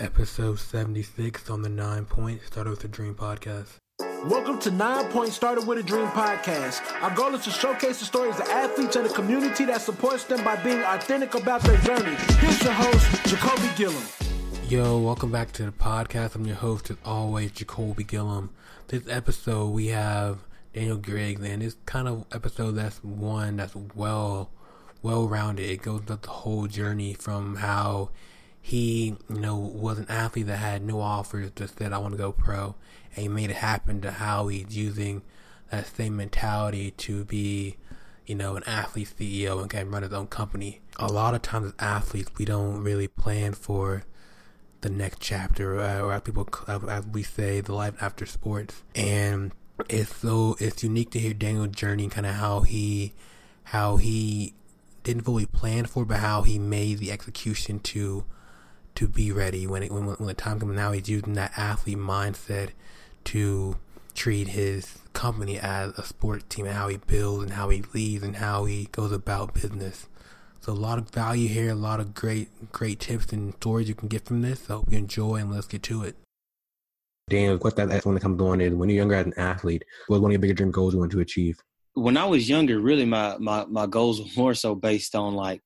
Episode 76 on the Nine Point Started with a Dream podcast. Welcome to Nine Point Started with a Dream podcast. Our goal is to showcase the stories of athletes and the community that supports them by being authentic about their journey. Here's your host, Jacolby Gilliam. Yo, welcome back to the podcast. I'm your host, as always, Jacolby Gilliam. This episode, we have Daniel Griggs, and it's kind of episode that's one that's well, well rounded. It goes up the whole journey from how he, you know, was an athlete that had no offers, just said, I want to go pro. And he made it happen to how he's using that same mentality to be, you know, an athlete CEO and can run his own company. A lot of times as athletes, we don't really plan for the next chapter, or as people, as we say, the life after sports. And it's so, it's unique to hear Daniel's journey and kind of how he, how he didn't fully plan for, but how he made the execution to to be ready when it when, when the time comes. Now he's using that athlete mindset to treat his company as a sports team and how he builds and how he leads and how he goes about business. So a lot of value here, a lot of great great tips and stories you can get from this. So I hope you enjoy and let's get to it. Daniel, what that when it comes on is when you're younger as an athlete, what one of your bigger dream goals you want to achieve? When I was younger, really my, my, my goals were more so based on like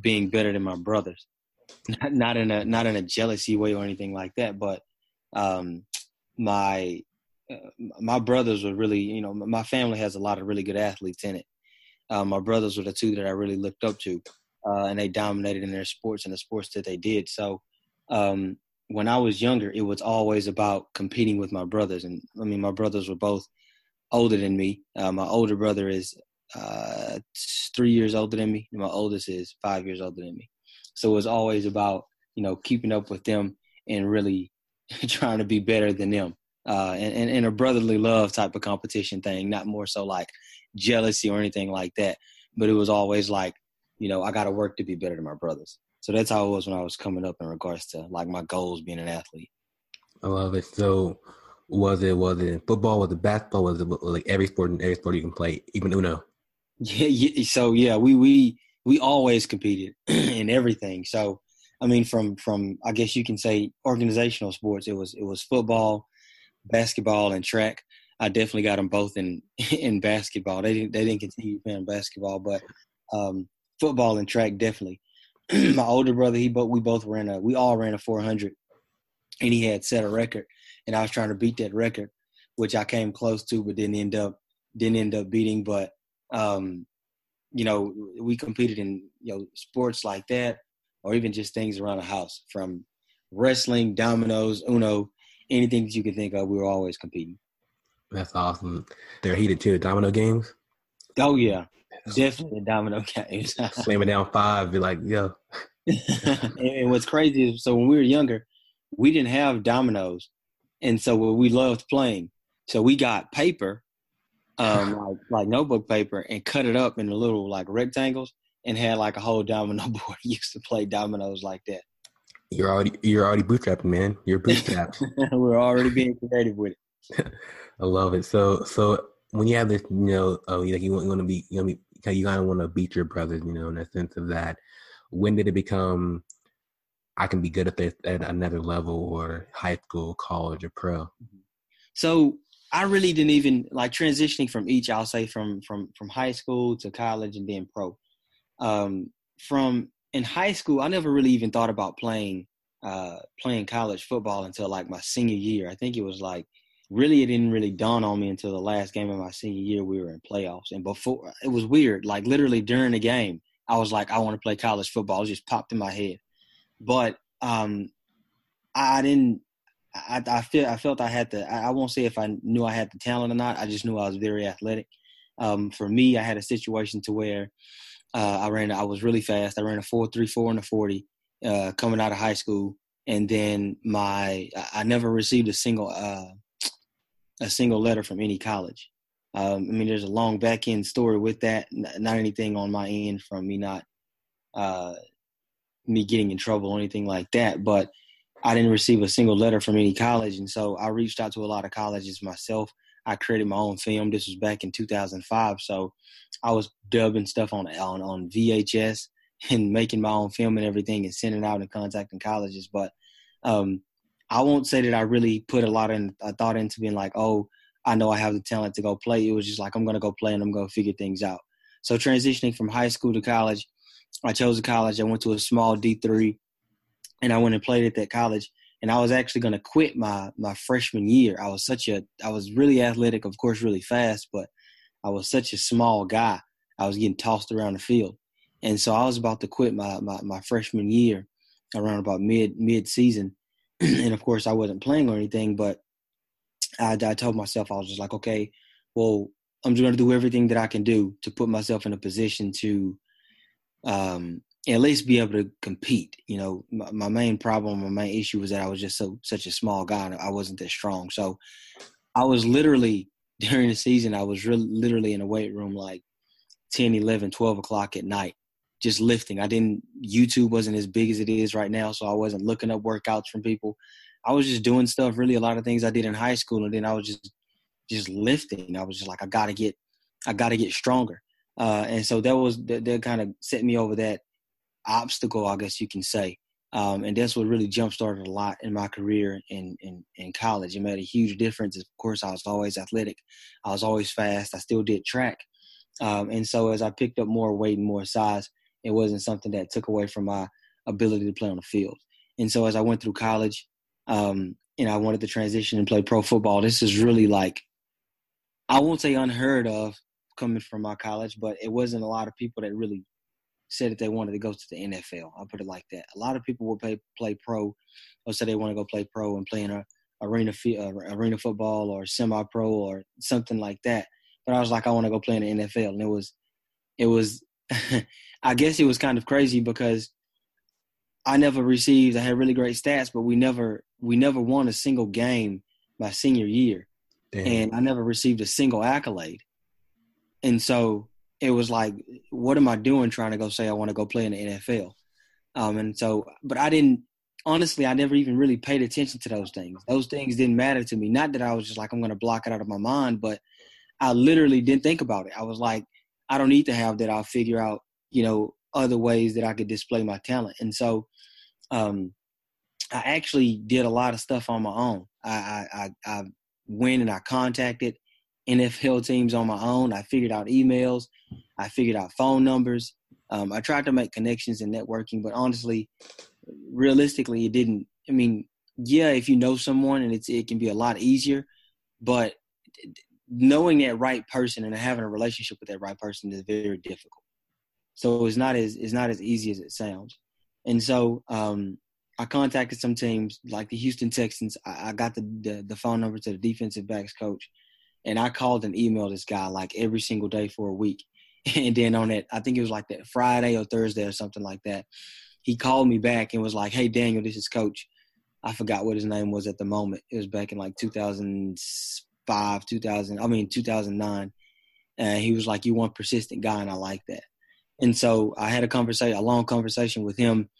being better than my brothers not, in a not in a jealousy way or anything like that. But um, my uh, my brothers were really, you know, my family has a lot of really good athletes in it. Uh, my brothers were the two that I really looked up to, uh, and they dominated in their sports and the sports that they did. So um, when I was younger, it was always about competing with my brothers. And I mean, my brothers were both older than me. Uh, my older brother is uh, three years older than me, and my oldest is five years older than me. So it's always about you know keeping up with them and really trying to be better than them. Uh, and, and, and a brotherly love type of competition thing, not more so like jealousy or anything like that. But it was always like, you know, I got to work to be better than my brothers. So that's how it was when I was coming up in regards to like my goals being an athlete. I love it. So was it was it football? Was it basketball? Was it like every sport in every sport you can play, even Uno? Yeah, yeah. So yeah, we we we always competed in everything. So, I mean, from from I guess you can say organizational sports. It was it was football, basketball, and track. I definitely got them both in in basketball. They didn't they didn't continue playing basketball, but um, football and track definitely. My older brother, he both we both ran a we all ran a 400, and he had set a record, and I was trying to beat that record, which I came close to, but didn't end up didn't end up beating. But um, you know, we competed in you know sports like that, or even just things around the house, from wrestling, dominoes, Uno, anything that you could think of. We were always competing. That's awesome. They're heated too. Domino games. Oh yeah, definitely domino games. Slamming down five, be like, yo. and what's crazy is, so when we were younger, we didn't have dominoes, and so we loved playing. So we got paper um, like, like notebook paper and cut it up into little like rectangles and had like a whole domino board. used to play dominoes like that. You're already you're already bootstrapping, man. You're bootstrapped. We're already being creative with it. I love it. So so when you have this, you know, uh, like you want, you want to be, you know, you kind of want to beat your brothers, you know, in the sense of that. When did it become? I can be good at this at another level, or high school, college, or pro. So I really didn't even like transitioning from each. I'll say from from from high school to college and then pro. Um, from in high school, I never really even thought about playing uh, playing college football until like my senior year. I think it was like really it didn't really dawn on me until the last game of my senior year. We were in playoffs, and before it was weird. Like literally during the game, I was like, I want to play college football. It just popped in my head, but um, I didn't I, I feel I felt I had the I won't say if I knew I had the talent or not. I just knew I was very athletic. Um, for me, I had a situation to where uh, I ran I was really fast. I ran a four three four and a forty uh, coming out of high school, and then my I never received a single uh, a single letter from any college. Um, I mean, there's a long back end story with that. Not anything on my end from me not uh, me getting in trouble or anything like that, but I didn't receive a single letter from any college, and so I reached out to a lot of colleges myself. I created my own film. This was back in 2005, so I was dubbing stuff on on, on VHS and making my own film and everything, and sending out and contacting colleges. But Um, I won't say that I really put a lot in I thought into being like, oh, I know I have the talent to go play. It was just like I'm gonna go play and I'm gonna figure things out. So transitioning from high school to college, I chose a college. I went to a small D three, and I went and played at that college. And I was actually gonna quit my my freshman year. I was such a I was really athletic, of course, really fast, but I was such a small guy. I was getting tossed around the field, and so I was about to quit my my, my freshman year around about mid mid season and of course I wasn't playing or anything, but I, I told myself I was just like, okay, well, I'm just going to do everything that I can do to put myself in a position to um, at least be able to compete. You know, my, my, main problem, my main issue was that I was just so such a small guy. I wasn't that strong. So I was literally during the season, I was really literally in a weight room like 10, 11, 12 o'clock at night, just lifting. I didn't YouTube wasn't as big as it is right now, so I wasn't looking up workouts from people. I was just doing stuff, really a lot of things I did in high school, and then I was just just lifting. I was just like, I gotta get, I gotta get stronger. Uh, and so that was that, that kind of set me over that obstacle, I guess you can say. Um, and that's what really jump started a lot in my career in, in in college. It made a huge difference. Of course, I was always athletic. I was always fast. I still did track. Um, and so as I picked up more weight and more size, it wasn't something that took away from my ability to play on the field. And so as I went through college, um, and I wanted to transition and play pro football, this is really like I won't say unheard of coming from my college, but it wasn't a lot of people that really said that they wanted to go to the NFL. I'll put it like that. A lot of people will play play pro or say they want to go play pro and play in a arena uh, arena football or semi pro or something like that. But I was like, I want to go play in the NFL, and it was it was I guess it was kind of crazy because I never received. I had really great stats, but we never we never won a single game my senior year, Damn. and I never received a single accolade. And so it was like, what am I doing trying to go say I want to go play in the NFL? Um, and so, but I didn't. Honestly, I never even really paid attention to those things. Those things didn't matter to me. Not that I was just like I'm going to block it out of my mind, but I literally didn't think about it. I was like, I don't need to have that. I'll figure out you know, other ways that I could display my talent. And so, um, I actually did a lot of stuff on my own. I, I, I went and I contacted NFL teams on my own. I figured out emails. I figured out phone numbers. Um, I tried to make connections and networking, but honestly, realistically, it didn't. I mean, yeah, if you know someone and it's it can be a lot easier, but knowing that right person and having a relationship with that right person is very difficult. So it's not as it's not as easy as it sounds. And so um, I contacted some teams like the Houston Texans. I, I got the, the, the phone number to the defensive backs coach, and I called and emailed this guy like every single day for a week. And then on that, I think it was like that Friday or Thursday or something like that. He called me back and was like, "Hey Daniel, this is Coach." I forgot what his name was at the moment. It was back in like 2005, 2000. I mean 2009. And he was like, "You want persistent guy," and I like that. And so I had a conversation, a long conversation with him.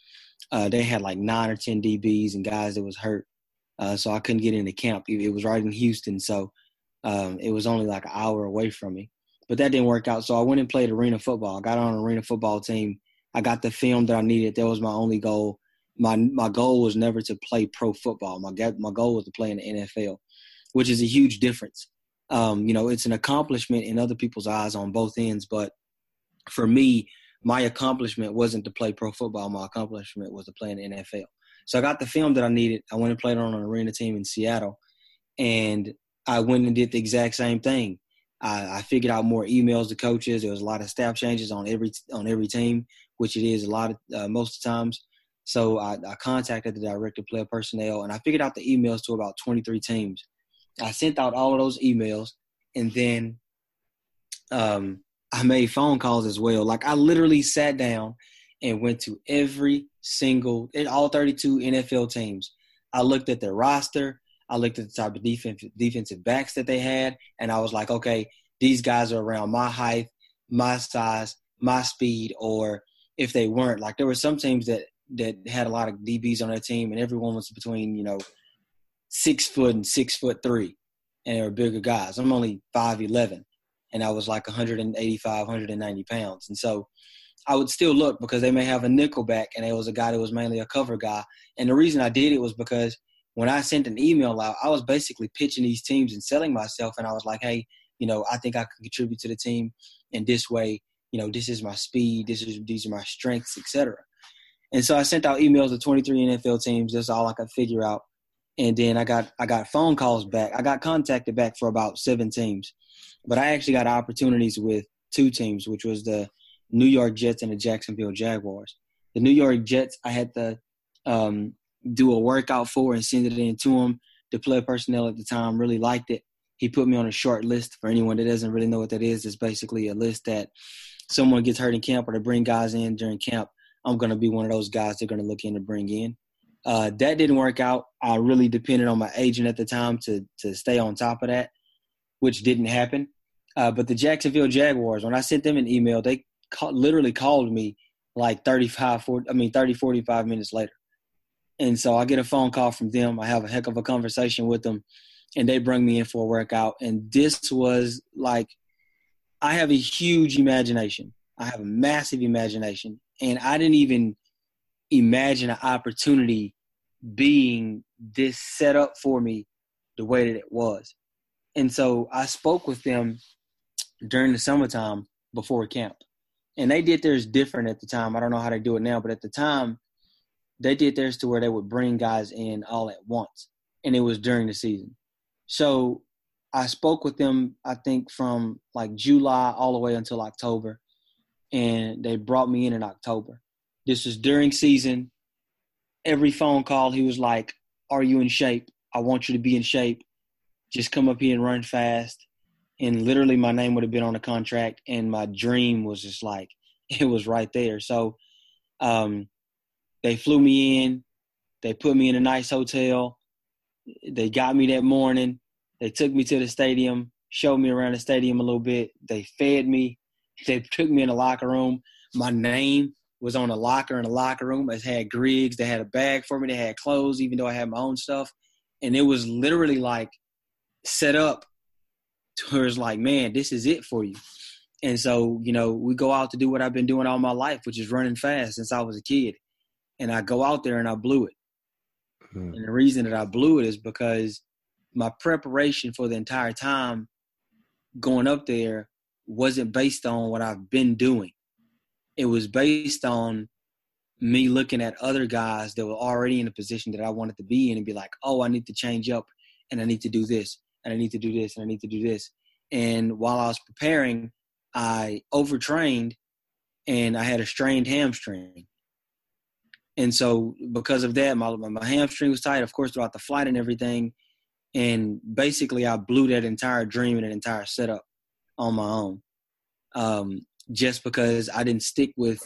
Uh, they had like nine or ten DBs and guys that was hurt, uh, so I couldn't get into camp. It, was right in Houston, so um, it was only like an hour away from me. But that didn't work out, so I went and played arena football. I got on an arena football team. I got the film that I needed. That was my only goal. My my goal was never to play pro football. My my goal was to play in the NFL, which is a huge difference. Um, you know, it's an accomplishment in other people's eyes on both ends, but for me, my accomplishment wasn't to play pro football. My accomplishment was to play in the NFL. So I got the film that I needed. I went and played on an arena team in Seattle, and I went and did the exact same thing. I, I figured out more emails to coaches. There was a lot of staff changes on every on every team, which it is a lot of uh, most of the times. So I, I contacted the director of player personnel, and I figured out the emails to about 23 teams. I sent out all of those emails, and then um, I made phone calls as well. Like I literally sat down and went to every single all 32 NFL teams. I looked at their roster. I looked at the type of defensive defensive backs that they had, and I was like, okay, these guys are around my height, my size, my speed, or if they weren't, like there were some teams that that had a lot of DBs on their team, and everyone was between you know six foot and six foot three, and they were bigger guys. I'm only five eleven, and I was like 185, 190 pounds. And so I would still look because they may have a nickel back and it was a guy that was mainly a cover guy. And the reason I did it was because when I sent an email out, I was basically pitching these teams and selling myself, and I was like, hey, you know, I think I can contribute to the team in this way. You know, this is my speed, this is these are my strengths, etc. And so I sent out emails to 23 NFL teams. That's all I could figure out. And then I got I got phone calls back. I got contacted back for about seven teams, but I actually got opportunities with two teams, which was the New York Jets and the Jacksonville Jaguars. The New York Jets, I had to um, do a workout for and send it in to him. The player personnel at the time really liked it. He put me on a short list. For anyone that doesn't really know what that is, it's basically a list that someone gets hurt in camp or to bring guys in during camp. I'm going to be one of those guys they're going to look in to bring in. Uh, that didn't work out. I really depended on my agent at the time to to stay on top of that, which didn't happen. Uh, but the Jacksonville Jaguars, when I sent them an email, they call, literally called me like 35, 40, I mean 30, 45 minutes later. And so I get a phone call from them. I have a heck of a conversation with them, and they bring me in for a workout. And this was like, I have a huge imagination. I have a massive imagination, and I didn't even imagine an opportunity being this set up for me the way that it was. And so I spoke with them during the summertime before camp. And they did theirs different at the time. I don't know how they do it now, but at the time, they did theirs to where they would bring guys in all at once. And it was during the season. So I spoke with them, I think, from like July all the way until October. And they brought me in in October. This was during season. Every phone call, he was like, Are you in shape? I want you to be in shape. Just come up here and run fast. And literally, my name would have been on the contract, and my dream was just like, it was right there. So um, they flew me in. They put me in a nice hotel. They got me that morning. They took me to the stadium, showed me around the stadium a little bit. They fed me. They took me in the locker room. My name was on a locker in the locker room. It had Griggs. They had a bag for me. They had clothes, even though I had my own stuff. And it was literally like set up towards like, man, this is it for you. And so, you know, we go out to do what I've been doing all my life, which is running fast since I was a kid. And I go out there and I blew it. Mm-hmm. And the reason that I blew it is because my preparation for the entire time going up there wasn't based on what I've been doing it was based on me looking at other guys that were already in a position that I wanted to be in and be like, oh, I need to change up and I need to do this and I need to do this and I need to do this. And while I was preparing, I overtrained and I had a strained hamstring. And so because of that, my, my hamstring was tight, of course, throughout the flight and everything. And basically, I blew that entire dream and an entire setup on my own. Um, just because I didn't stick with.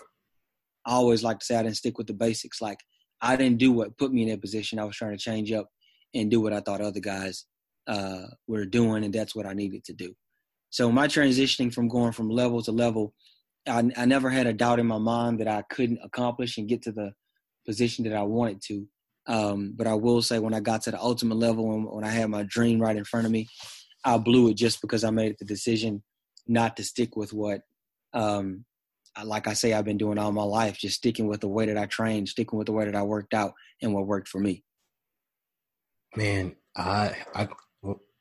I always like to say I didn't stick with the basics. Like I didn't do what put me in that position. I was trying to change up and do what I thought other guys uh, were doing, and that's what I needed to do. So my transitioning from going from level to level, I, I never had a doubt in my mind that I couldn't accomplish and get to the position that I wanted to. Um, but I will say, when I got to the ultimate level, when, when I had my dream right in front of me, I blew it just because I made the decision not to stick with what um, like I say, I've been doing all my life, just sticking with the way that I trained, sticking with the way that I worked out, and what worked for me. Man, I I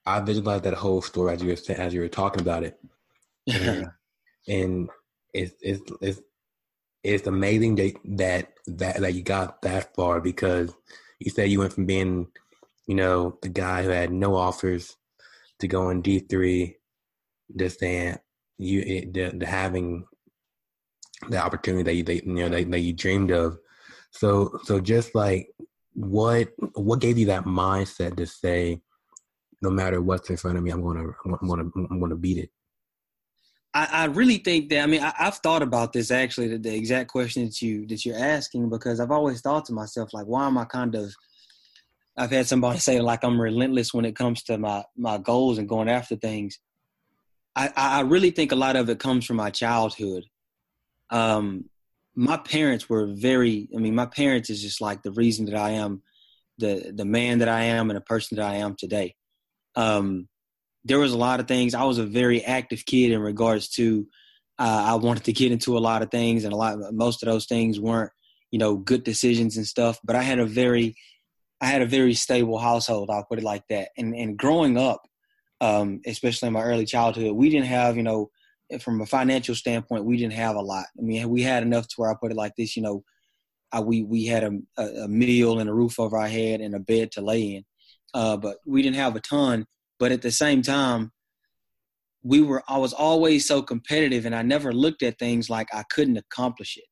I visualized that whole story as you were as you were talking about it, and, and it's it's it's it's amazing that that that that you got that far because you said you went from being, you know, the guy who had no offers to going D three, just saying you it, the, the having the opportunity that you they, you know that, that you dreamed of. So so just like what what gave you that mindset to say, no matter what's in front of me, I'm gonna I'm gonna I'm gonna beat it. I, I really think that I mean I, have thought about this actually the, the exact question that you that you're asking because I've always thought to myself like why am I kind of I've had somebody say like I'm relentless when it comes to my my goals and going after things I, I really think a lot of it comes from my childhood. Um, my parents were very. I mean, my parents is just like the reason that I am the the man that I am and the person that I am today. Um, there was a lot of things. I was a very active kid in regards to Uh, I wanted to get into a lot of things, and a lot most of those things weren't, you know, good decisions and stuff. But I had a very, I had a very stable household. I'll put it like that. And and growing up, um, especially in my early childhood, we didn't have, you know, from a financial standpoint, we didn't have a lot. I mean, we had enough to where I put it like this, you know, I, we we had a, a, meal and a roof over our head and a bed to lay in, uh, but we didn't have a ton. But at the same time, we were I was always so competitive, and I never looked at things like I couldn't accomplish it.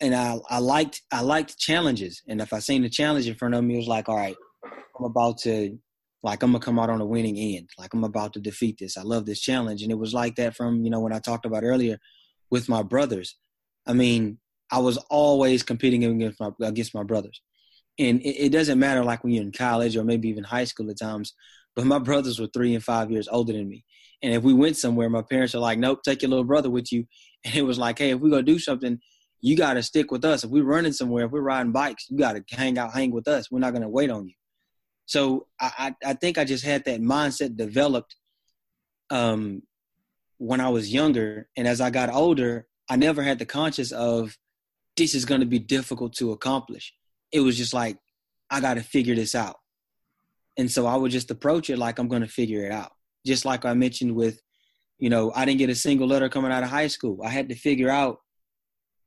And I I liked I liked challenges, and if I seen a challenge in front of me, it was like, all right, I'm about to like I'm gonna come out on a winning end. Like I'm about to defeat this. I love this challenge, and it was like that from you know when I talked about earlier with my brothers. I mean, I was always competing against my against my brothers, and it, it, doesn't matter like when you're in college or maybe even high school at times. But my brothers were three and five years older than me, and if we went somewhere, my parents are like, "Nope, take your little brother with you." And it was like, "Hey, if we're going to do something, you got to stick with us. If we're running somewhere, if we're riding bikes, you got to hang out, hang with us. We're not going to wait on you." So I, I think I just had that mindset developed um, when I was younger, and as I got older, I never had the conscious of this is going to be difficult to accomplish. It was just like, I got to figure this out. And so I would just approach it like I'm going to figure it out. Just like I mentioned with, you know, I didn't get a single letter coming out of high school. I had to figure out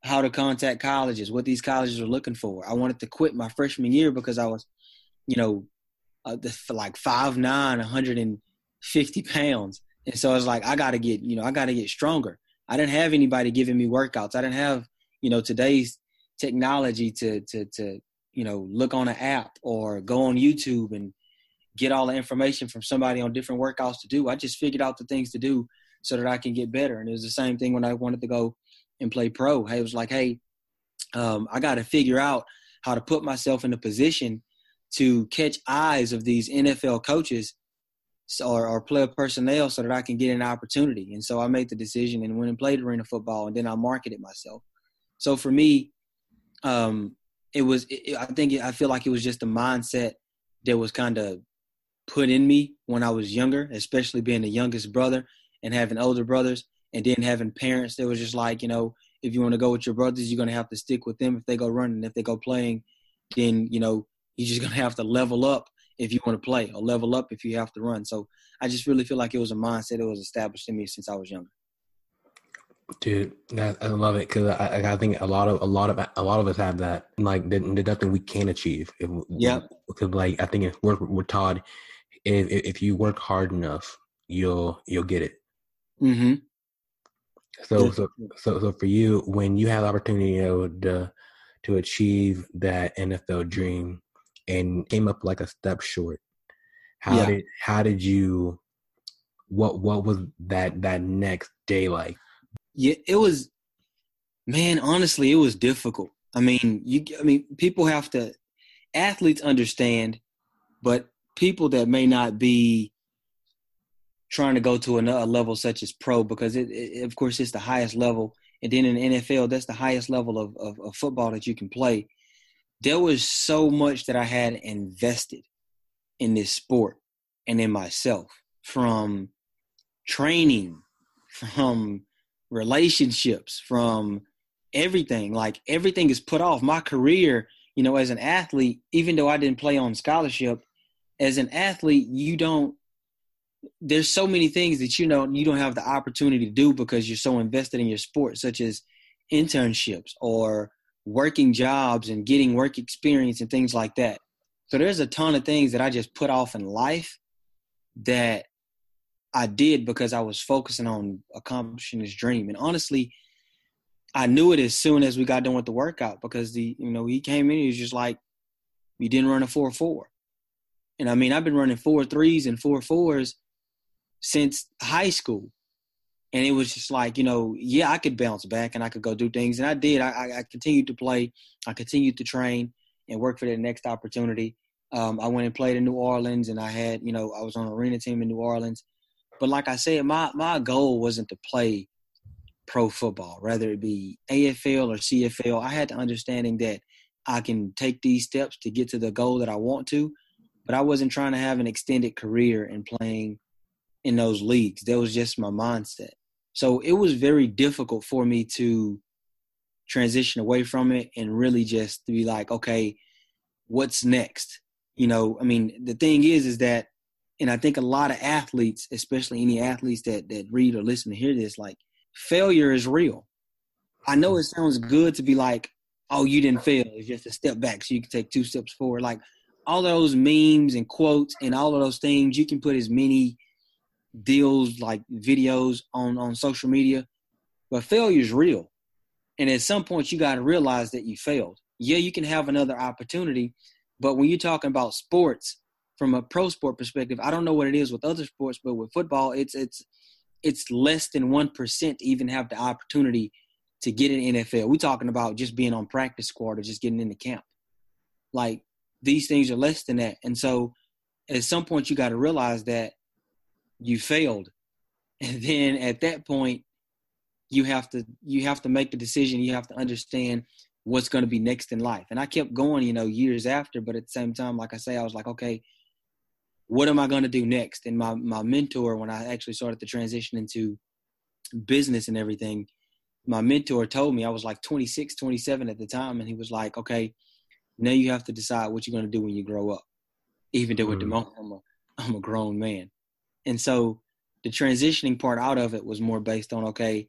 how to contact colleges, what these colleges were looking for. I wanted to quit my freshman year because I was, you know, uh, like five nine, 150 pounds. And so I was like, I got to get, you know, I got to get stronger. I didn't have anybody giving me workouts. I didn't have you know today's technology to to to you know look on an app or go on YouTube and get all the information from somebody on different workouts to do. I just figured out the things to do so that I can get better. And it was the same thing when I wanted to go and play pro. Hey, it was like, hey, um, I got to figure out how to put myself in a position to catch eyes of these NFL coaches or, or player personnel so that I can get an opportunity. And so I made the decision and went and played arena football, and then I marketed myself. So for me, um, it was. It, I think it, I feel like it was just a mindset that was kind of put in me when I was younger, especially being the youngest brother and having older brothers, and then having parents that was just like, you know, if you want to go with your brothers, you're gonna have to stick with them if they go running. If they go playing, then you know you're just gonna have to level up if you want to play, or level up if you have to run. So I just really feel like it was a mindset that was established in me since I was younger. Dude, I love it because I, I think a lot of a lot of a lot of us have that. Like, there's nothing we can't achieve. yeah. Because like I think if we're we're taught if if you work hard enough, you'll you'll get it. Mm-hmm. So so so so for you, when you have the opportunity you know, to to achieve that NFL dream and came up like a step short, how yeah. did how did you? What what was that that next day like? yeah, it was, man, honestly, it was difficult. I mean, you, I mean, people have to, athletes understand, but people that may not be trying to go to another level such as pro, because it, it, of course, it's the highest level. And then in the NFL, that's the highest level of, of, of football that you can play. There was so much that I had invested in this sport and in myself from training, from relationships, from everything. Like everything is put off. My career, you know, as an athlete, even though I didn't play on scholarship, as an athlete, you don't there's so many things that you know you don't have the opportunity to do because you're so invested in your sport, such as internships or working jobs and getting work experience and things like that. So there's a ton of things that I just put off in life that I did because I was focusing on accomplishing this dream. And honestly, I knew it as soon as we got done with the workout because the you know he came in he was just like you didn't run a four four, and I mean I've been running four threes and four fours since high school, and it was just like you know yeah I could bounce back and I could go do things. And I did. I, I continued to play. I continued to train and work for the next opportunity. Um, I went and played in New Orleans and I had you know I was on an arena team in New Orleans. But like I said, my my goal wasn't to play pro football, whether it be AFL or CFL. I had the understanding that I can take these steps to get to the goal that I want to, but I wasn't trying to have an extended career in playing in those leagues. That was just my mindset. So it was very difficult for me to transition away from it and really just be like, okay, what's next? You know, I mean, the thing is, is that, and I think a lot of athletes, especially any athletes that that read or listen to hear this, like failure is real. I know it sounds good to be like, oh, you didn't fail. It's just a step back so you can take two steps forward. Like all those memes and quotes and all of those things, you can put as many deals like videos on on social media, but failure is real. And at some point, you got to realize that you failed. Yeah, you can have another opportunity, but when you're talking about sports from a pro sport perspective, I don't know what it is with other sports, but with football, it's it's it's less than one percent to even have the opportunity to get in NFL. We're talking about just being on practice squad or just getting into camp. Like these things are less than that. And so at some point you got to realize that you failed. And then at that point you have to you have to make the decision, you have to understand what's going to be next in life. And I kept going, you know, years after, but at the same time like I say I was like, okay, what am I going to do next? And my my mentor when I actually started to transition into business and everything, my mentor told me I was like 26, 27 at the time and he was like, "Okay, now you have to decide what you're going to do when you grow up. Even though mm. at the moment I'm a, I'm a grown man. And so the transitioning part out of it was more based on, okay,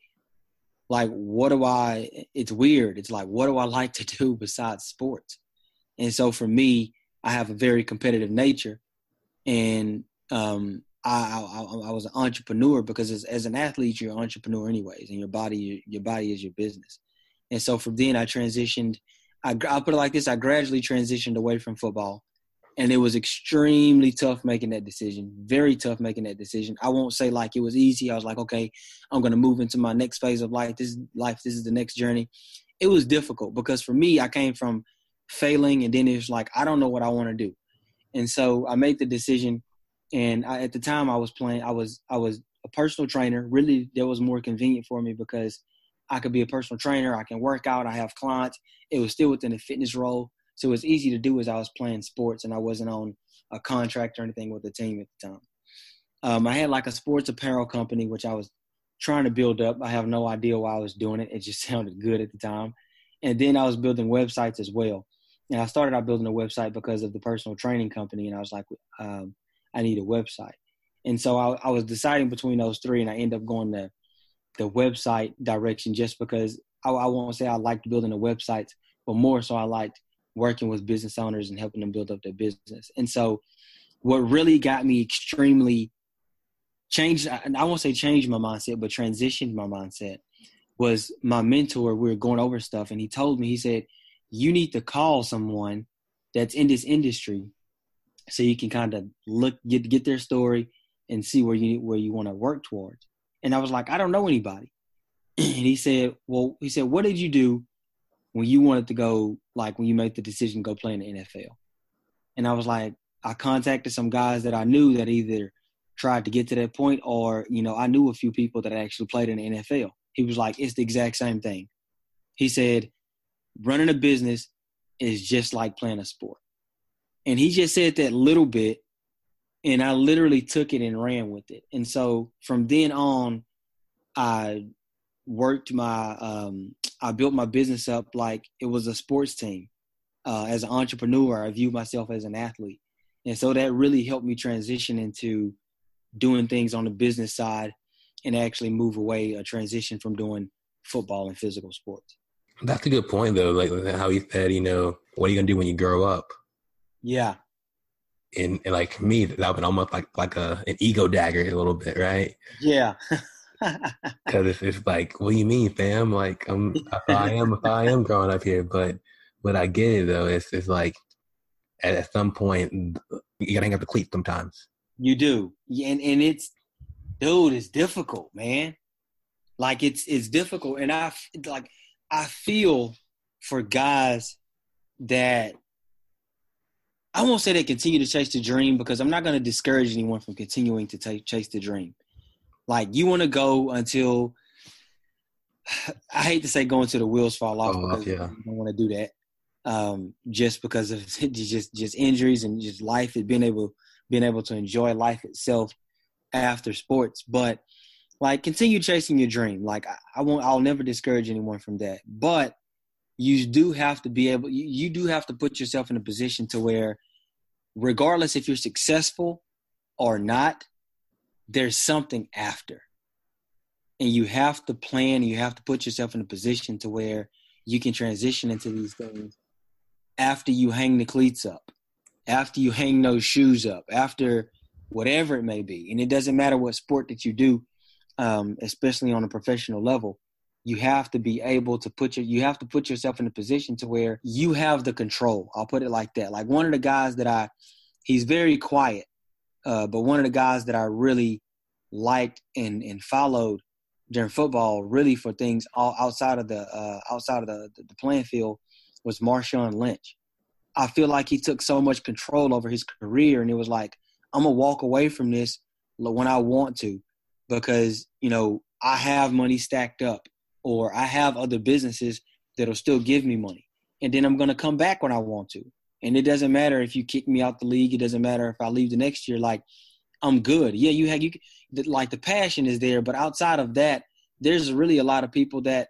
like what do I, it's weird. It's like, what do I like to do besides sports? And so for me, I have a very competitive nature. And um, I, I, I, was an entrepreneur because as, as, an athlete, you're an entrepreneur anyways, and your body, your body is your business. And so from then I transitioned I, I'll put it like this: I gradually transitioned away from football, and it was extremely tough making that decision. Very tough making that decision. I won't say like it was easy. I was like, okay, I'm going to move into my next phase of life. This is life. This is the next journey. It was difficult because for me, I came from failing, and then it was like I don't know what I want to do, and so I made the decision. And I, at the time, I was playing. I was I was a personal trainer. Really, that was more convenient for me because I could be a personal trainer. I can work out. I have clients. It was still within a fitness role. So it was easy to do as I was playing sports and I wasn't on a contract or anything with the team at the time. Um, I had like a sports apparel company, which I was trying to build up. I have no idea why I was doing it. It just sounded good at the time. And then I was building websites as well. And I started out building a website because of the personal training company. And I was like, um, I need a website. And so I, I was deciding between those three, and I ended up going to the website direction just because I, I won't say I liked building the websites, but more so I liked working with business owners and helping them build up their business. And so, what really got me extremely changed, I won't say changed my mindset, but transitioned my mindset was my mentor. We were going over stuff, and he told me, he said, You need to call someone that's in this industry so you can kind of look, get, get their story and see where you, where you want to work towards. And I was like, I don't know anybody. and he said, Well, he said, What did you do when you wanted to go, like when you made the decision to go play in the NFL? And I was like, I contacted some guys that I knew that either tried to get to that point or, you know, I knew a few people that actually played in the NFL. He was like, It's the exact same thing. He said, Running a business is just like playing a sport. And he just said that little bit and I literally took it and ran with it. And so from then on, I worked my, um, I built my business up like it was a sports team. Uh, as an entrepreneur, I view myself as an athlete. And so that really helped me transition into doing things on the business side and actually move away, a transition from doing football and physical sports. That's a good point, though. Like how you said, you know, what are you going to do when you grow up? Yeah and, and like me, that would almost like like a an ego dagger a little bit, right? Yeah. Because it's, it's like, what do you mean, fam? Like, I'm I am I am growing up here, but but I get it though. It's it's like at, at some point you gotta hang up the cleats sometimes. You do, and and it's dude, it's difficult, man. Like it's it's difficult, and I like I feel for guys that I won't say they continue to chase the dream because I'm not going to discourage anyone from continuing to t- chase the dream. Like you want to go until I hate to say going to the wheels fall off oh, because yeah. I don't want to do that. Um, just because of just just injuries and just life and being able being able to enjoy life itself after sports. But like continue chasing your dream. Like I, I won't, I'll never discourage anyone from that. But you do have to be able, you, you do have to put yourself in a position to where, regardless if you're successful or not, there's something after. And you have to plan, you have to put yourself in a position to where you can transition into these things after you hang the cleats up, after you hang those shoes up, after whatever it may be. And it doesn't matter what sport that you do, um, especially on a professional level. You have to be able to put your you have to put yourself in a position to where you have the control. I'll put it like that. Like one of the guys that I he's very quiet, uh, but one of the guys that I really liked and and followed during football, really for things all outside of the uh, outside of the, the playing field, was Marshawn Lynch. I feel like he took so much control over his career, and it was like I'm gonna walk away from this when I want to, because you know I have money stacked up, or I have other businesses that'll still give me money, and then I'm gonna come back when I want to. And it doesn't matter if you kick me out the league. It doesn't matter if I leave the next year. Like I'm good. Yeah, you have you like the passion is there, but outside of that, there's really a lot of people that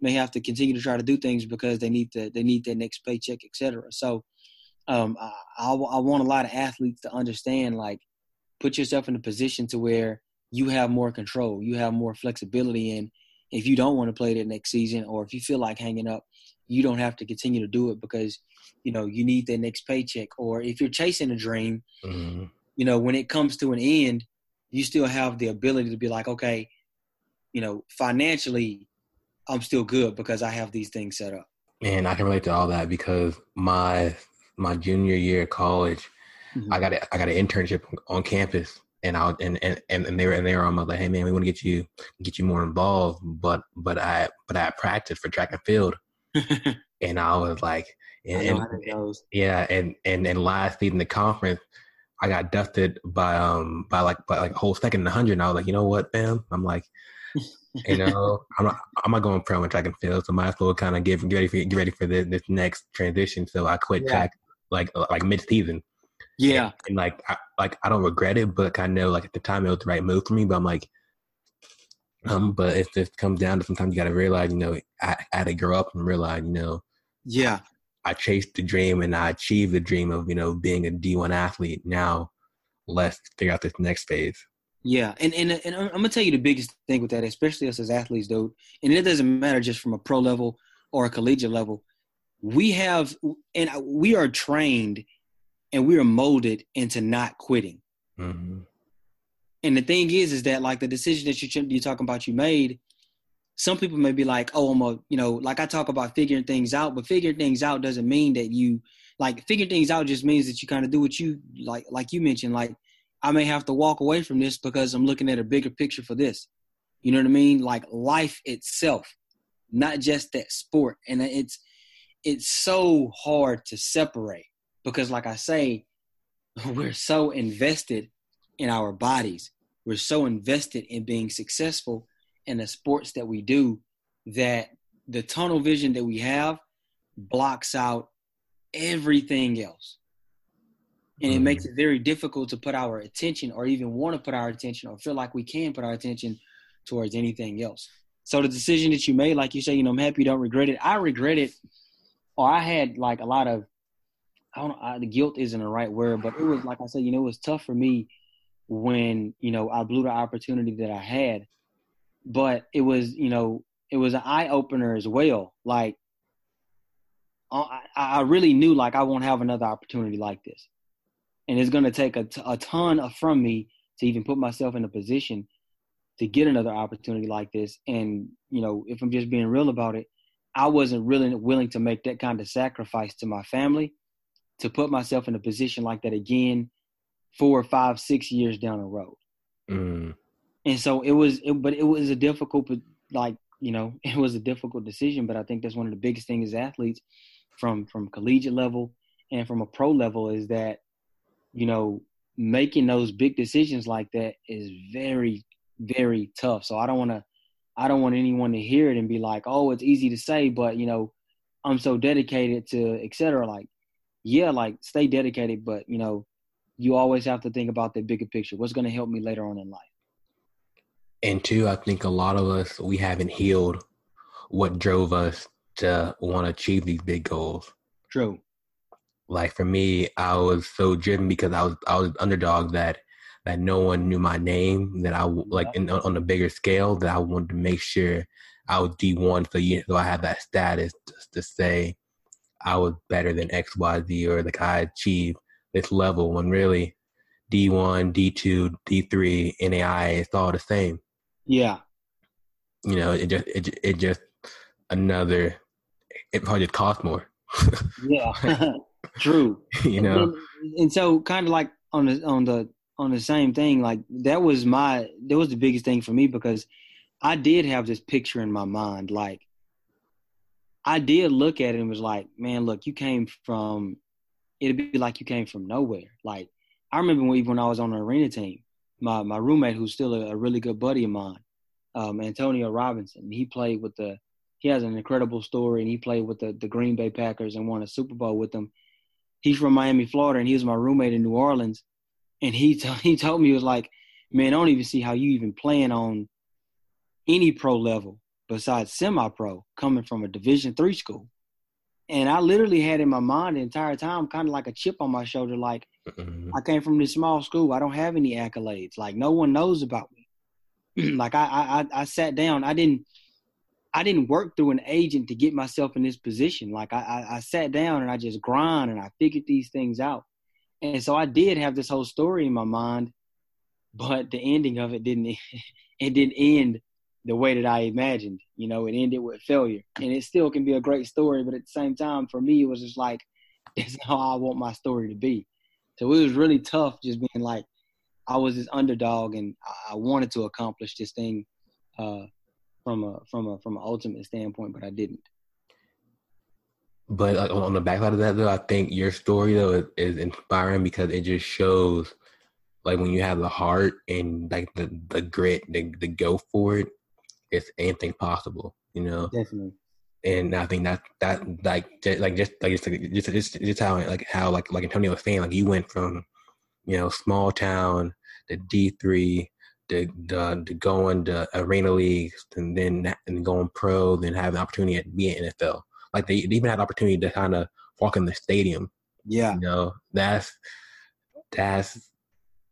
may have to continue to try to do things because they need to they need their next paycheck, etc. So um, I, I, I want a lot of athletes to understand like put yourself in a position to where you have more control, you have more flexibility, and if you don't want to play that next season or if you feel like hanging up, you don't have to continue to do it because you know you need that next paycheck. Or if you're chasing a dream, mm-hmm. you know when it comes to an end, you still have the ability to be like, okay, you know, financially, I'm still good because I have these things set up. And I can relate to all that because my my junior year of college, mm-hmm. I got a, I got an internship on campus, and I and and and they were and they were on my like, hey man, we want to get you get you more involved, but but I but I practiced for track and field, and I was like, and, and yeah, and and and last season the conference, I got dusted by um by like by like a whole second in the hundred, and I was like, you know what, fam, I'm like. you know, I'm not, I'm not going pro in track and field, so might as well kind of get, get ready for get ready for this, this next transition. So I quit yeah. track like like mid season. Yeah, and, and, like I, like I don't regret it, but I know like at the time it was the right move for me. But I'm like, um, but it just comes down to sometimes you got to realize, you know, I, I had to grow up and realize, you know, yeah, I, I chased the dream and I achieved the dream of you know being a D1 athlete. Now, let's figure out this next phase. Yeah, and, and and I'm gonna tell you the biggest thing with that, especially us as athletes, though, and it doesn't matter just from a pro level or a collegiate level we have and we are trained and we are molded into not quitting. Mm-hmm. And the thing is, is that like the decision that you you're talking about you made, some people may be like, oh, I'm a, you know, like I talk about figuring things out, but figuring things out doesn't mean that you like figuring things out just means that you kind of do what you like, like you mentioned, like I may have to walk away from this because I'm looking at a bigger picture for this. You know what I mean? Like life itself, not just that sport. And it's it's so hard to separate because like i say we're so invested in our bodies. We're so invested in being successful in the sports that we do that the tunnel vision that we have blocks out everything else. And it makes mm. it very difficult to put our attention or even want to put our attention or feel like we can put our attention towards anything else. So the decision that you made like you say you know i'm happy you don't regret it. I regret it or I had like a lot of I don't know the guilt isn't the right word, but it was like I said, you know, it was tough for me when you know I blew the opportunity that I had, but it was you know it was an eye opener as well. Like I, I really knew like I won't have another opportunity like this, and it's going to take a ton of, from me to even put myself in a position to get another opportunity like this. And you know, if I'm just being real about it, I wasn't really willing to make that kind of sacrifice to my family to put myself in a position like that again four, five, six years down the road. Mm. And so it was, it, but it was a difficult, like, you know, it was a difficult decision, but I think that's one of the biggest things as athletes from, from collegiate level and from a pro level is that, you know, making those big decisions like that is very, very tough. So I don't want to, I don't want anyone to hear it and be like, "Oh, it's easy to say, but you know, I'm so dedicated to etc." Like, yeah, like stay dedicated, but you know, you always have to think about the bigger picture. What's going to help me later on in life? And two, I think a lot of us we haven't healed what drove us to want to achieve these big goals. True. Like for me, I was so driven because I was I was underdog that that no one knew my name. That I like in, on a bigger scale that I wanted to make sure I was D one, so you so I had that status to, to say I was better than X Y Z or like I achieved this level. When really D one, D two, D three, NAI, it's all the same. Yeah. You know, it just it it just another. It probably just cost more. yeah. True. you know. And, and so, kind of like on the on the on the same thing, like that was my that was the biggest thing for me because I did have this picture in my mind, like I did look at it and was like, man, look, you came from. It'd be like you came from nowhere. Like I remember when, when I was on the arena team, my my roommate, who's still a, a really good buddy of mine, um, Antonio Robinson. He played with the. He has an incredible story, and he played with the the Green Bay Packers and won a Super Bowl with them. He's from Miami, Florida, and he was my roommate in New Orleans. And he t- he told me he was like, man, I don't even see how you even playing on any pro level besides semi-pro coming from a Division three school. And I literally had in my mind the entire time, kind of like a chip on my shoulder, like mm-hmm. I came from this small school. I don't have any accolades. Like no one knows about me. like I, I, I sat down. I didn't, I didn't work through an agent to get myself in this position. Like I, I, I sat down and I just grind and I figured these things out. And so I did have this whole story in my mind, but the ending of it didn't. It didn't end the way that I imagined. You know, it ended with failure, and it still can be a great story. But at the same time, for me, it was just like, this is how I want my story to be. So it was really tough, just being like, I was this underdog, and I wanted to accomplish this thing uh, from a from a from an ultimate standpoint, but I didn't. But like, on the backside of that, though, I think your story though is, is inspiring because it just shows like when you have the heart and like the the grit, the the go for it, it's anything possible, you know. Definitely. And I think that that like just, like just like just just just, just how like how like like Antonio was saying like you went from you know small town to D three to, to to going to arena leagues and then and going pro then have an opportunity to be in NFL like they, they even had the opportunity to kind of walk in the stadium. Yeah. You know that's that's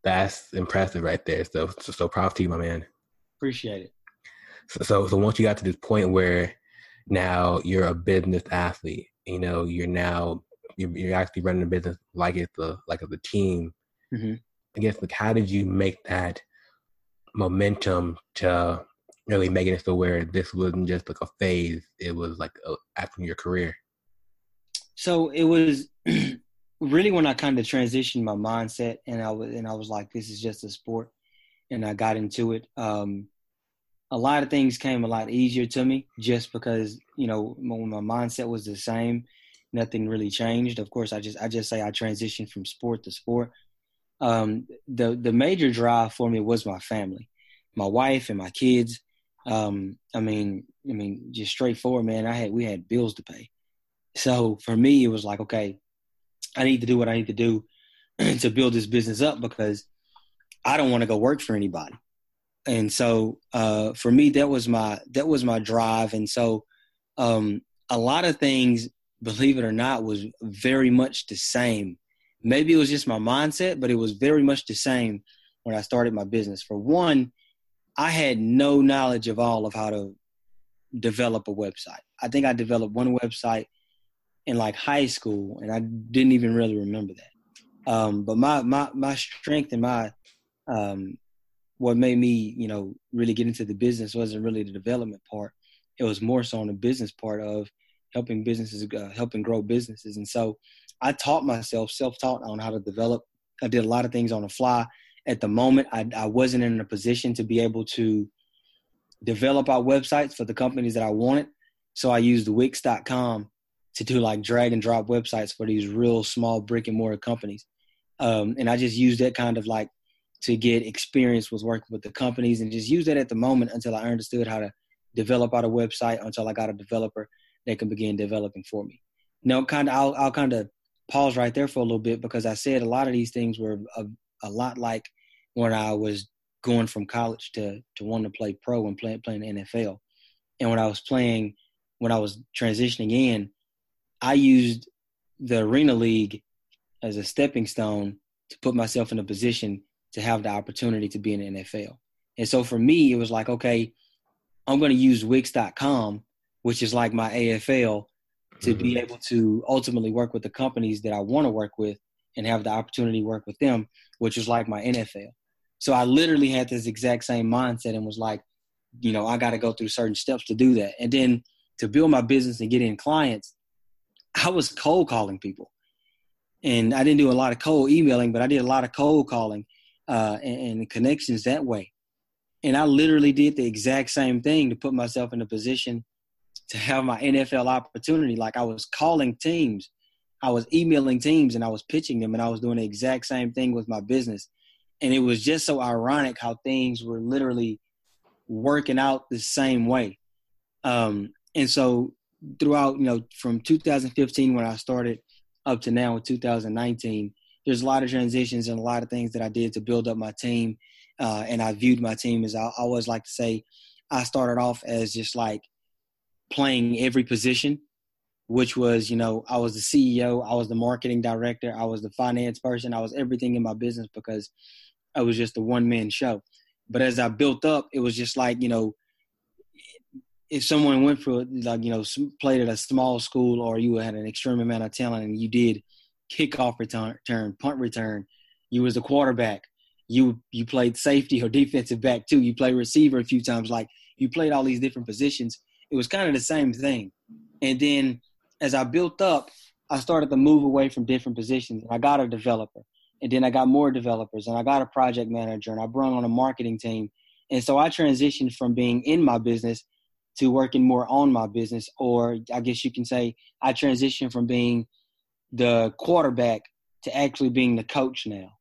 that's impressive right there. So so, so proud to you my man. Appreciate it so, so once you got to this point where now you're a business athlete, you know, you're now you're, you're actually running a business like it's a like it's a team. Mm-hmm. I guess like how did you make that momentum to really making it so where this wasn't just like a phase; it was like a, after your career. So it was really when I kind of transitioned my mindset, and I was and I was like, this is just a sport, and I got into it. Um, a lot of things came a lot easier to me just because you know when my mindset was the same. Nothing really changed. Of course i just i just say i transitioned from sport to sport. Um, the the major drive for me was my family my wife and my kids. Um, i mean i mean just straightforward man. I had we had bills to pay. So for me it was like okay i need to do what i need to do to build this business up because i don't want to go work for anybody and so uh, for me that was my that was my drive. And so um, a lot of things believe it or not was very much the same. Maybe it was just my mindset but it was very much the same when i started my business. For one i had no knowledge of all of how to develop a website. I think i developed one website in like high school and i didn't even really remember that. Um, but my my my strength and my um, what made me, you know, really get into the business wasn't really the development part. It was more so on the business part of helping businesses, uh, helping grow businesses. And so I taught myself, self-taught on how to develop. I did a lot of things on the fly. At the moment, I, I wasn't in a position to be able to develop our websites for the companies that I wanted. So I used Wix.com to do like drag and drop websites for these real small brick and mortar companies. Um, and I just used that kind of like to get experience with working with the companies and just use that at the moment until I understood how to develop out a website until I got a developer that can begin developing for me. Now, kind of, I'll, I'll kind of pause right there for a little bit because I said a lot of these things were a, a lot like when I was going from college to to wanting to play pro and play, playing the NFL. And when I was playing, when I was transitioning in, I used the Arena League as a stepping stone to put myself in a position to have the opportunity to be in the NFL. And so for me, it was like, okay, I'm going to use Wix.com, which is like my AFL, to mm-hmm. be able to ultimately work with the companies that I want to work with and have the opportunity to work with them, which is like my NFL. So I literally had this exact same mindset and was like, you know, I got to go through certain steps to do that. And then to build my business and get in clients, I was cold calling people. And I didn't do a lot of cold emailing, but I did a lot of cold calling uh, and, and connections that way. And I literally did the exact same thing to put myself in a position to have my NFL opportunity. Like I was calling teams, I was emailing teams, and I was pitching them, and I was doing the exact same thing with my business. And it was just so ironic how things were literally working out the same way. Um, and so throughout, you know, from 2015 when I started up to now in 2019, there's a lot of transitions and a lot of things that I did to build up my team. Uh, and I viewed my team as I, always like to say, I started off as just like playing every position, which was, you know, I was the CEO, I was the marketing director, I was the finance person, I was everything in my business because I was just a one man show. But as I built up, it was just like, you know, if someone went for like, you know, played at a small school or you had an extreme amount of talent and you did kickoff return, return punt return, you was a quarterback, you you played safety or defensive back too, you played receiver a few times, like you played all these different positions. It was kind of the same thing. And then as I built up, I started to move away from different positions. I got a developer and then I got more developers and I got a project manager and I brought on a marketing team. And so I transitioned from being in my business to working more on my business, or I guess you can say I transitioned from being the quarterback to actually being the coach now.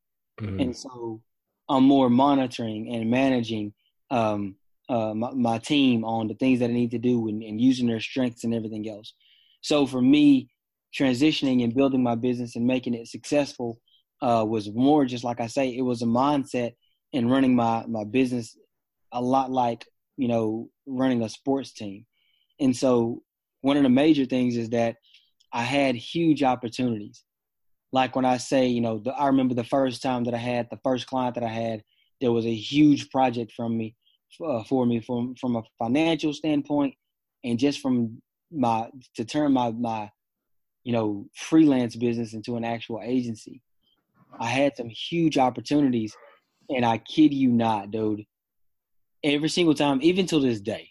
Mm-hmm. And so I'm more monitoring and managing um, uh, my, my, team on the things that I need to do and, and using their strengths and everything else. So for me, transitioning and building my business and making it successful uh, was more just like I say, it was a mindset and running my my business a lot like you know running a sports team. And so one of the major things is that I had huge opportunities. Like when I say, you know, the, I remember the first time that I had the first client that I had, there was a huge project from me uh, for me from from a financial standpoint and just from my to turn my my you know freelance business into an actual agency I had some huge opportunities, and I kid you not, dude. Every single time, even till this day,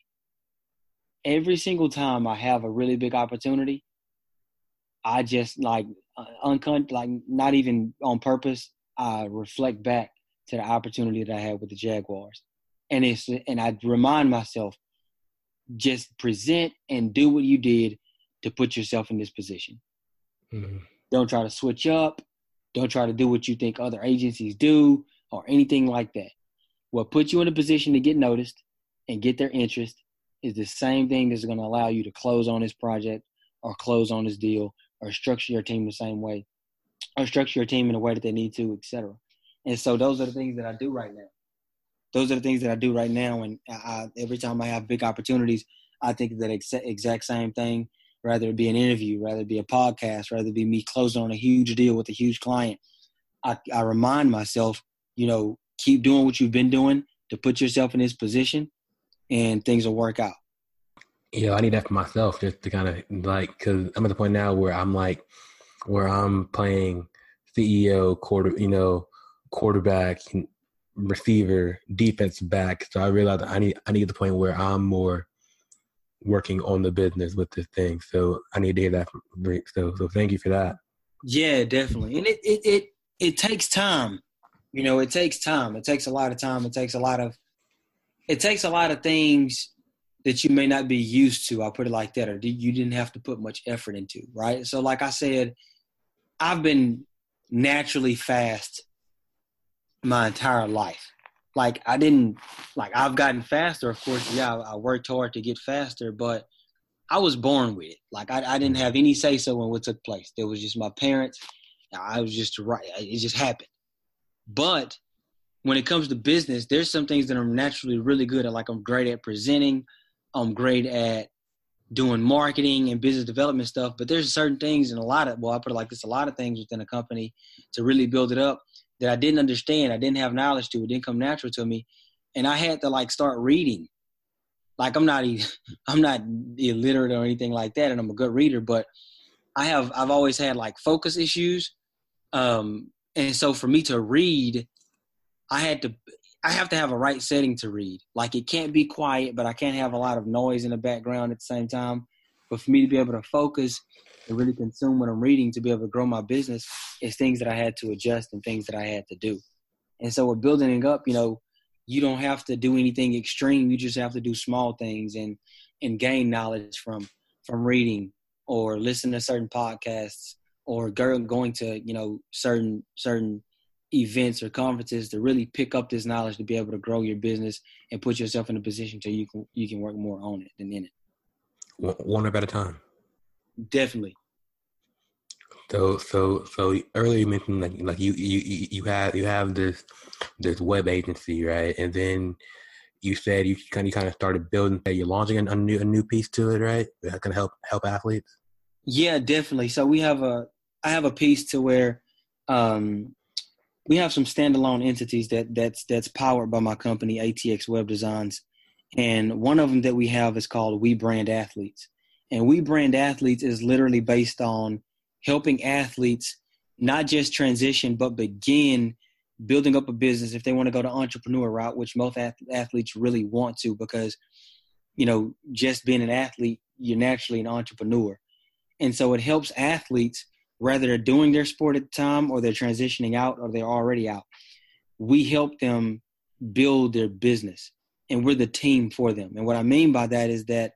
every single time I have a really big opportunity, I just like uh, uncon like not even on purpose. I reflect back to the opportunity that I had with the Jaguars, and it's and I remind myself, just present and do what you did to put yourself in this position. Mm-hmm. Don't try to switch up. Don't try to do what you think other agencies do or anything like that. What puts you in a position to get noticed and get their interest is the same thing that's going to allow you to close on this project or close on this deal or structure your team the same way or structure your team in a way that they need to, etc. And so those are the things that I do right now. Those are the things that I do right now. And I, every time I have big opportunities, I think that ex- exact same thing rather it be an interview, rather it be a podcast, rather it be me closing on a huge deal with a huge client, I, I remind myself, you know, keep doing what you've been doing to put yourself in this position and things will work out. Yeah, I need that for myself just to kind of like, because I'm at the point now where I'm like, where I'm playing CEO, quarter, you know, quarterback, receiver, defense back. So I realized I need I need the point where I'm more working on the business with this thing. So I need to hear that from So so thank you for that. Yeah, definitely. And it it it, it takes time. You know, it takes time. It takes a lot of time. It takes a lot of it takes a lot of things that you may not be used to. I'll put it like that, or you didn't have to put much effort into, right? So, like I said, I've been naturally fast my entire life like I didn't like I've gotten faster. Of course, yeah, I, worked hard to get faster, but I was born with it. Like I, I didn't have any say so when what took place. There was just my parents. I was just right. It just happened. But when it comes to business, there's some things that I'm naturally really good at. Like I'm great at presenting, I'm great at doing marketing and business development stuff. But there's certain things and a lot of well, I put it like this: a lot of things within a company to really build it up that I didn't understand, I didn't have knowledge to, it didn't come natural to me, and I had to like start reading. Like I'm not, I'm not illiterate or anything like that, and I'm a good reader, but I have, I've always had like focus issues, um, and so for me to read, I had to, I have to have a right setting to read. Like it can't be quiet, but I can't have a lot of noise in the background at the same time. But for me to be able to focus and really consume what I'm reading to be able to grow my business is things that I had to adjust and things that I had to do. And so with building it up, you know, you don't have to do anything extreme. You just have to do small things and and gain knowledge from from reading or listen to certain podcasts or going to you know certain certain events or conferences to really pick up this knowledge to be able to grow your business and put yourself in a position so you can you can work more on it than in it. One up at a time. Definitely. So so so earlier you mentioned like like you you you have you have this this web agency right, and then you said you kind of kind of started building. that You're launching a, a new a new piece to it, right? That can help help athletes. Yeah, definitely. So we have a I have a piece to where um, we have some standalone entities that that's that's powered by my company ATX Web Designs, and one of them that we have is called We Brand Athletes, and We Brand Athletes is literally based on helping athletes not just transition but begin building up a business if they want to go the entrepreneur route which most athletes really want to because you know just being an athlete you're naturally an entrepreneur. And so it helps athletes whether they're doing their sport at the time or they're transitioning out or they're already out we help them build their business and we're the team for them and what i mean by that is that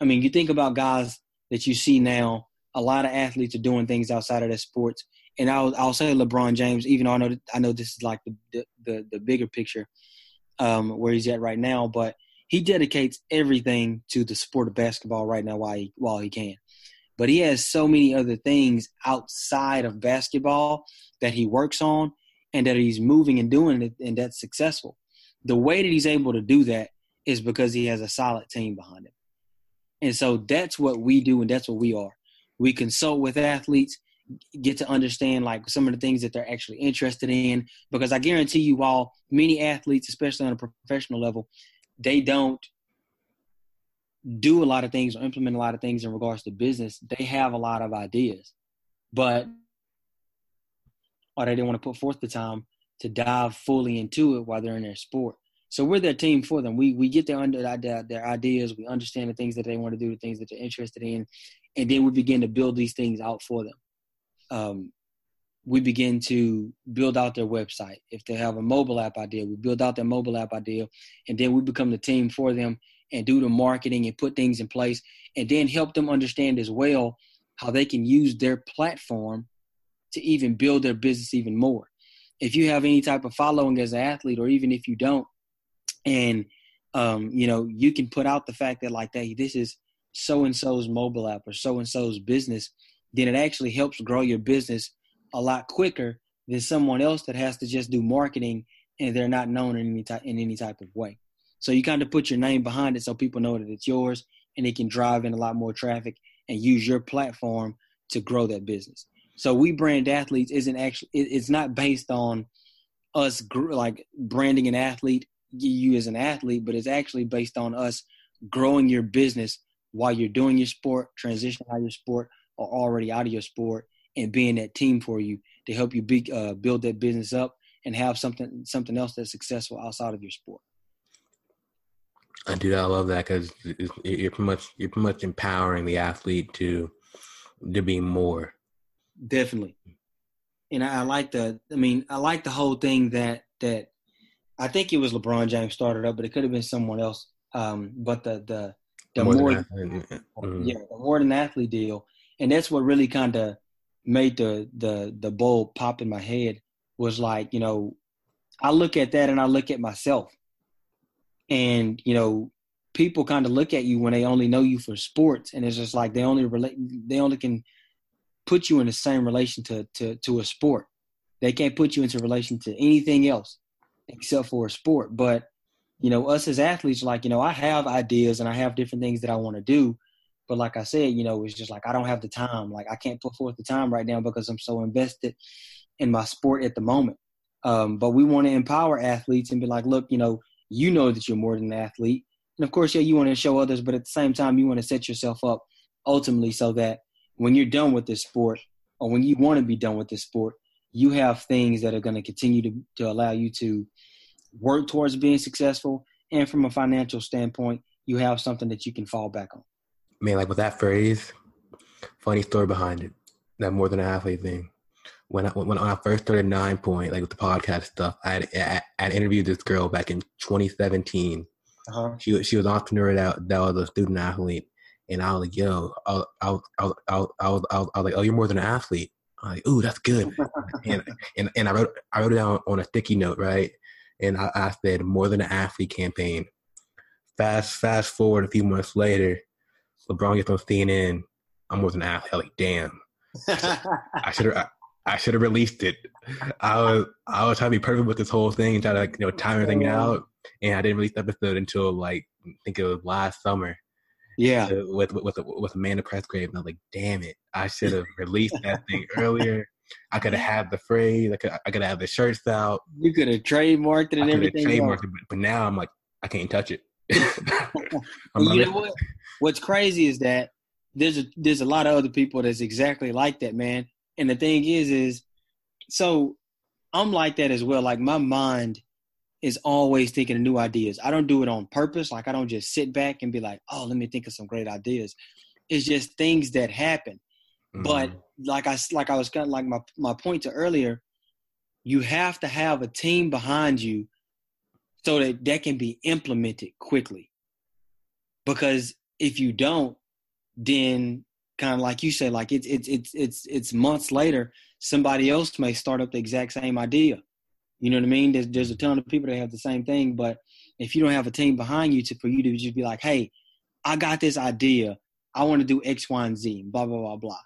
i mean you think about guys that you see now a lot of athletes are doing things outside of their sports. And I'll I'll say LeBron James, even though I know I know this is like the the, the bigger picture um, where he's at right now, but he dedicates everything to the sport of basketball right now while he while he can. But he has so many other things outside of basketball that he works on and that he's moving and doing it and that's successful. The way that he's able to do that is because he has a solid team behind him. And so that's what we do and that's what we are. We consult with athletes, get to understand like some of the things that they're actually interested in. Because I guarantee you, while many athletes, especially on a professional level, they don't do a lot of things or implement a lot of things in regards to business, they have a lot of ideas, but or they didn't want to put forth the time to dive fully into it while they're in their sport. So we're their team for them. We we get their under their ideas. We understand the things that they want to do, the things that they're interested in, and then we begin to build these things out for them. Um, we begin to build out their website. If they have a mobile app idea, we build out their mobile app idea, and then we become the team for them and do the marketing and put things in place, and then help them understand as well how they can use their platform to even build their business even more. If you have any type of following as an athlete, or even if you don't, and um, you know, you can put out the fact that like, hey, this is so and so's mobile app or so and so's business, then it actually helps grow your business a lot quicker than someone else that has to just do marketing and they're not known in any type in any type of way. So you kind of put your name behind it so people know that it's yours and it can drive in a lot more traffic and use your platform to grow that business. So we brand athletes isn't actually it's not based on us like branding an athlete you as an athlete, but it's actually based on us growing your business while you're doing your sport, transitioning out of your sport, or already out of your sport, and being that team for you to help you be, uh, build that business up and have something something else that's successful outside of your sport. I do. I love that because you're pretty much you're pretty much empowering the athlete to to be more. Definitely, and I, I like the. I mean, I like the whole thing that that I think it was LeBron James started up, but it could have been someone else. Um, but the the the more, more mm-hmm. yeah, the more than athlete deal, and that's what really kind of made the the the bulb pop in my head was like you know I look at that and I look at myself, and you know people kind of look at you when they only know you for sports, and it's just like they only relate they only can put you in the same relation to to to a sport. They can't put you into relation to anything else except for a sport. But you know, us as athletes, like you know, I have ideas and I have different things that I want to do. But like I said, you know, it's just like I don't have the time. Like I can't put forth the time right now because I'm so invested in my sport at the moment. Um, but we want to empower athletes and be like, look, you know, you know that you're more than an athlete. And of course, yeah, you want to show others, but at the same time, you want to set yourself up ultimately so that when you're done with this sport or when you want to be done with this sport, you have things that are going to continue to, to allow you to work towards being successful. And from a financial standpoint, you have something that you can fall back on. Man, like with that phrase, funny story behind it. That more than an athlete thing. When I, when I first started Nine Point, like with the podcast stuff, I had, I interviewed this girl back in 2017. Uh-huh. She she was an entrepreneur that that was a student athlete, and I was like, "Yo," I was I was I was I was, I was, I was like, "Oh, you're more than an athlete." I'm like, "Ooh, that's good." and, and and I wrote I wrote it down on a sticky note, right? And I, I said, "More than an athlete campaign." Fast fast forward a few months later, LeBron gets on CNN. I'm more than an athlete. I'm like, damn. I should have. I should have released it. I was I was trying to be perfect with this whole thing and try to like, you know time everything out, and I didn't release the episode until like I think it was last summer. Yeah, uh, with with with, with Amanda Pressgrave, and I was like, damn it, I should have released that thing earlier. I could have had the phrase. I could I could have had the shirts out. You could have trademarked it and everything. Trademarked it, but, but now I'm like, I can't touch it. you know what? What's crazy is that there's a there's a lot of other people that's exactly like that, man. And the thing is, is so I'm like that as well. Like my mind is always thinking of new ideas. I don't do it on purpose. Like I don't just sit back and be like, oh, let me think of some great ideas. It's just things that happen. Mm-hmm. But like I like I was kind of like my my point to earlier, you have to have a team behind you so that that can be implemented quickly. Because if you don't, then kind of like you said, like it's it's it's it's it's months later, somebody else may start up the exact same idea. You know what I mean? There's there's a ton of people that have the same thing, but if you don't have a team behind you to for you to just be like, hey, I got this idea, I want to do X, Y, and Z, blah blah blah blah,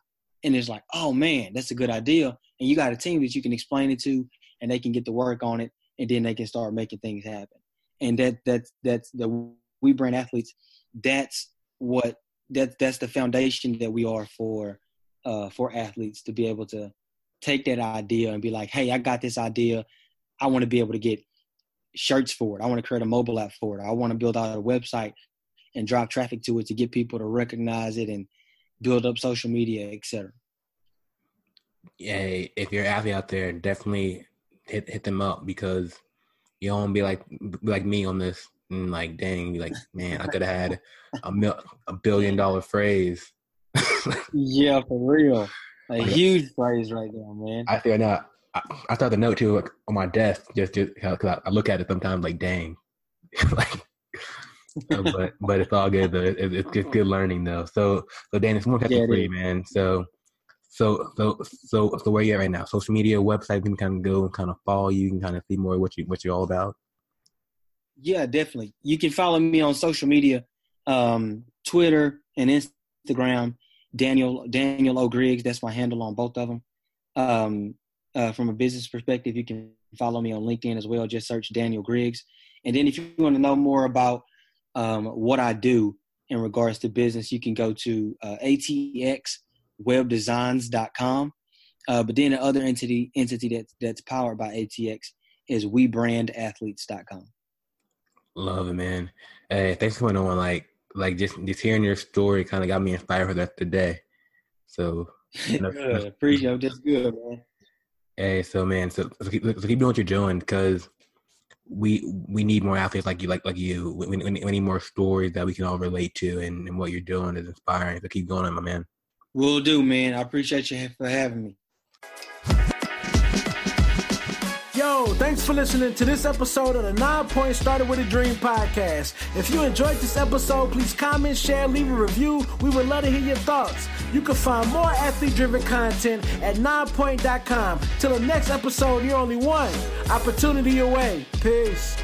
and it's like, oh man, that's a good idea, and you got a team that you can explain it to, and they can get to work on it, and then they can start making things happen. And that that's that's the we brand athletes. That's what that that's the foundation that we are for uh, for athletes to be able to take that idea and be like, hey, I got this idea. I want to be able to get shirts for it. I want to create a mobile app for it. I want to build out a website and drive traffic to it to get people to recognize it and build up social media, etc. Yeah, if you're an athlete out there, definitely hit hit them up because you don't be like be like me on this and like dang, like man, I could have had a mil- a billion dollar phrase. yeah, for real, a huge phrase right there, man. I feel now. I, I start the note too like, on my desk just just because I, I, look at it sometimes like dang, like. but but it's all good though. It, it, it's good learning though. So so Dan, it's more yeah, for you, man. So so so so so where you at right now? Social media, website, you can kind of go and kind of follow you. You can kind of see more what you what you're all about. Yeah, definitely. You can follow me on social media, um, Twitter and Instagram. Daniel Daniel O Griggs. That's my handle on both of them. Um, uh, from a business perspective, you can follow me on LinkedIn as well. Just search Daniel Griggs. And then if you want to know more about um, what I do in regards to business, you can go to uh, atxwebdesigns.com. Uh, but then the other entity entity that's that's powered by ATX is webrandathletes.com. Love it, man. Hey, thanks for coming on. Like, like just just hearing your story kind of got me inspired for that today. So, you know, good. appreciate it. That's good, man. Hey, so man, so, so, keep, so keep doing what you're doing because we we need more athletes like you, like like you. We, we, we, need more stories that we can all relate to, and, and what you're doing is inspiring. So keep going, on, my man. Will do, man. I appreciate you for having me. Yo, thanks for listening to this episode of the Nine Point Started with a Dream podcast. If you enjoyed this episode, please comment, share, leave a review. We would love to hear your thoughts. You can find more athlete driven content at ninepoint.com. Till the next episode, you're only one opportunity away. Peace.